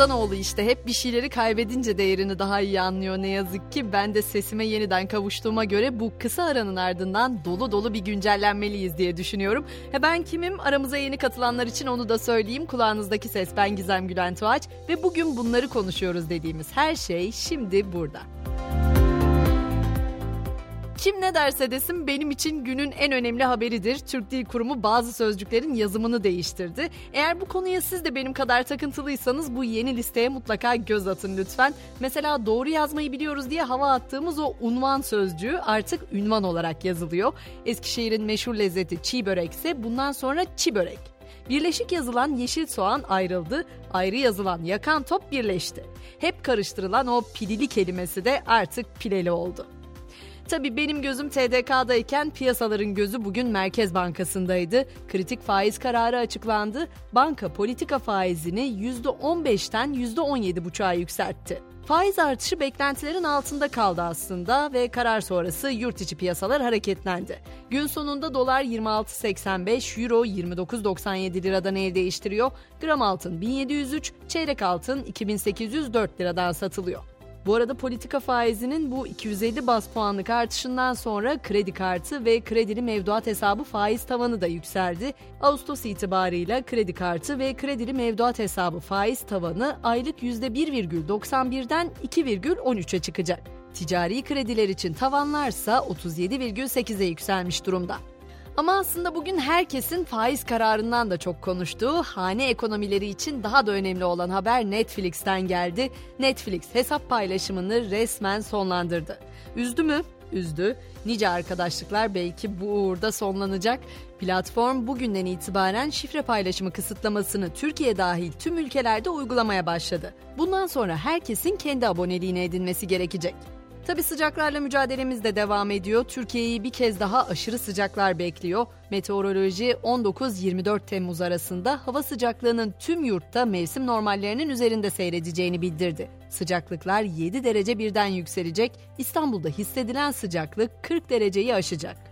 İnsanoğlu işte hep bir şeyleri kaybedince değerini daha iyi anlıyor ne yazık ki. Ben de sesime yeniden kavuştuğuma göre bu kısa aranın ardından dolu dolu bir güncellenmeliyiz diye düşünüyorum. He ben kimim? Aramıza yeni katılanlar için onu da söyleyeyim. Kulağınızdaki ses ben Gizem Gülen Tuğaç ve bugün bunları konuşuyoruz dediğimiz her şey şimdi burada. Kim ne derse desin benim için günün en önemli haberidir. Türk Dil Kurumu bazı sözcüklerin yazımını değiştirdi. Eğer bu konuya siz de benim kadar takıntılıysanız bu yeni listeye mutlaka göz atın lütfen. Mesela doğru yazmayı biliyoruz diye hava attığımız o unvan sözcüğü artık ünvan olarak yazılıyor. Eskişehir'in meşhur lezzeti çiğ börek ise bundan sonra çi börek. Birleşik yazılan yeşil soğan ayrıldı, ayrı yazılan yakan top birleşti. Hep karıştırılan o pilili kelimesi de artık pileli oldu. Tabii benim gözüm TDK'dayken piyasaların gözü bugün Merkez Bankası'ndaydı. Kritik faiz kararı açıklandı. Banka politika faizini %15'ten %17,5'a yükseltti. Faiz artışı beklentilerin altında kaldı aslında ve karar sonrası yurt içi piyasalar hareketlendi. Gün sonunda dolar 26.85, euro 29.97 liradan el değiştiriyor. Gram altın 1703, çeyrek altın 2804 liradan satılıyor. Bu arada politika faizinin bu 250 bas puanlık artışından sonra kredi kartı ve kredili mevduat hesabı faiz tavanı da yükseldi. Ağustos itibarıyla kredi kartı ve kredili mevduat hesabı faiz tavanı aylık %1,91'den 2,13'e çıkacak. Ticari krediler için tavanlarsa 37,8'e yükselmiş durumda. Ama aslında bugün herkesin faiz kararından da çok konuştuğu hane ekonomileri için daha da önemli olan haber Netflix'ten geldi. Netflix hesap paylaşımını resmen sonlandırdı. Üzdü mü? Üzdü. Nice arkadaşlıklar belki bu uğurda sonlanacak. Platform bugünden itibaren şifre paylaşımı kısıtlamasını Türkiye dahil tüm ülkelerde uygulamaya başladı. Bundan sonra herkesin kendi aboneliğini edinmesi gerekecek. Tabi sıcaklarla mücadelemiz de devam ediyor. Türkiye'yi bir kez daha aşırı sıcaklar bekliyor. Meteoroloji 19-24 Temmuz arasında hava sıcaklığının tüm yurtta mevsim normallerinin üzerinde seyredeceğini bildirdi. Sıcaklıklar 7 derece birden yükselecek. İstanbul'da hissedilen sıcaklık 40 dereceyi aşacak.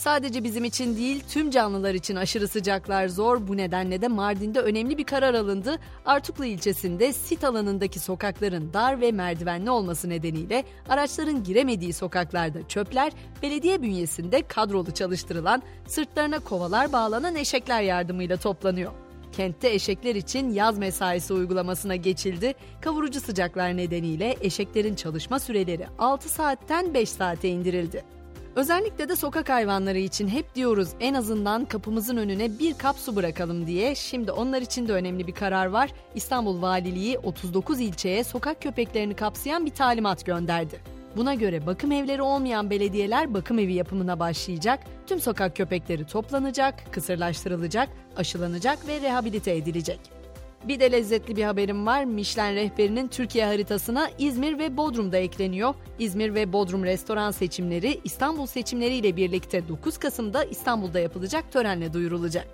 Sadece bizim için değil tüm canlılar için aşırı sıcaklar zor. Bu nedenle de Mardin'de önemli bir karar alındı. Artuklu ilçesinde sit alanındaki sokakların dar ve merdivenli olması nedeniyle araçların giremediği sokaklarda çöpler belediye bünyesinde kadrolu çalıştırılan sırtlarına kovalar bağlanan eşekler yardımıyla toplanıyor. Kentte eşekler için yaz mesaisi uygulamasına geçildi. Kavurucu sıcaklar nedeniyle eşeklerin çalışma süreleri 6 saatten 5 saate indirildi. Özellikle de sokak hayvanları için hep diyoruz en azından kapımızın önüne bir kap su bırakalım diye. Şimdi onlar için de önemli bir karar var. İstanbul Valiliği 39 ilçeye sokak köpeklerini kapsayan bir talimat gönderdi. Buna göre bakım evleri olmayan belediyeler bakım evi yapımına başlayacak. Tüm sokak köpekleri toplanacak, kısırlaştırılacak, aşılanacak ve rehabilite edilecek. Bir de lezzetli bir haberim var. Michelin rehberinin Türkiye haritasına İzmir ve Bodrum da ekleniyor. İzmir ve Bodrum restoran seçimleri İstanbul seçimleriyle birlikte 9 Kasım'da İstanbul'da yapılacak törenle duyurulacak.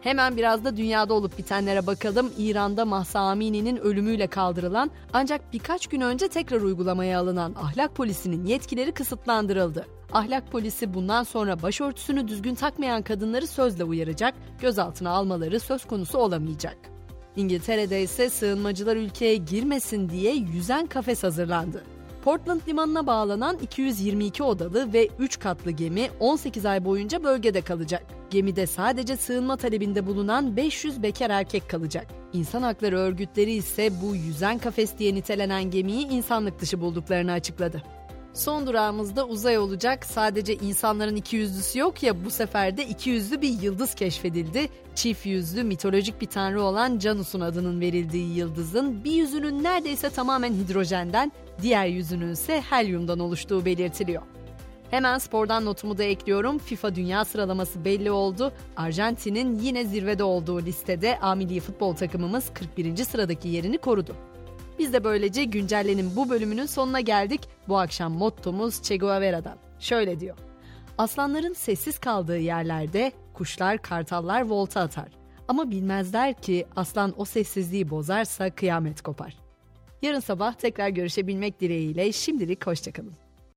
Hemen biraz da dünyada olup bitenlere bakalım. İran'da Mahsa Amini'nin ölümüyle kaldırılan ancak birkaç gün önce tekrar uygulamaya alınan ahlak polisinin yetkileri kısıtlandırıldı. Ahlak polisi bundan sonra başörtüsünü düzgün takmayan kadınları sözle uyaracak, gözaltına almaları söz konusu olamayacak. İngiltere'de ise sığınmacılar ülkeye girmesin diye yüzen kafes hazırlandı. Portland limanına bağlanan 222 odalı ve 3 katlı gemi 18 ay boyunca bölgede kalacak. Gemide sadece sığınma talebinde bulunan 500 bekar erkek kalacak. İnsan hakları örgütleri ise bu yüzen kafes diye nitelenen gemiyi insanlık dışı bulduklarını açıkladı. Son durağımızda uzay olacak. Sadece insanların iki yüzlüsü yok ya bu sefer de iki yüzlü bir yıldız keşfedildi. Çift yüzlü mitolojik bir tanrı olan Janus'un adının verildiği yıldızın bir yüzünün neredeyse tamamen hidrojenden, diğer yüzünün ise helyumdan oluştuğu belirtiliyor. Hemen spordan notumu da ekliyorum. FIFA Dünya sıralaması belli oldu. Arjantin'in yine zirvede olduğu listede A futbol takımımız 41. sıradaki yerini korudu. Biz de böylece güncellenin bu bölümünün sonuna geldik. Bu akşam mottomuz Che Guevara'dan. Şöyle diyor. Aslanların sessiz kaldığı yerlerde kuşlar, kartallar volta atar. Ama bilmezler ki aslan o sessizliği bozarsa kıyamet kopar. Yarın sabah tekrar görüşebilmek dileğiyle şimdilik hoşçakalın.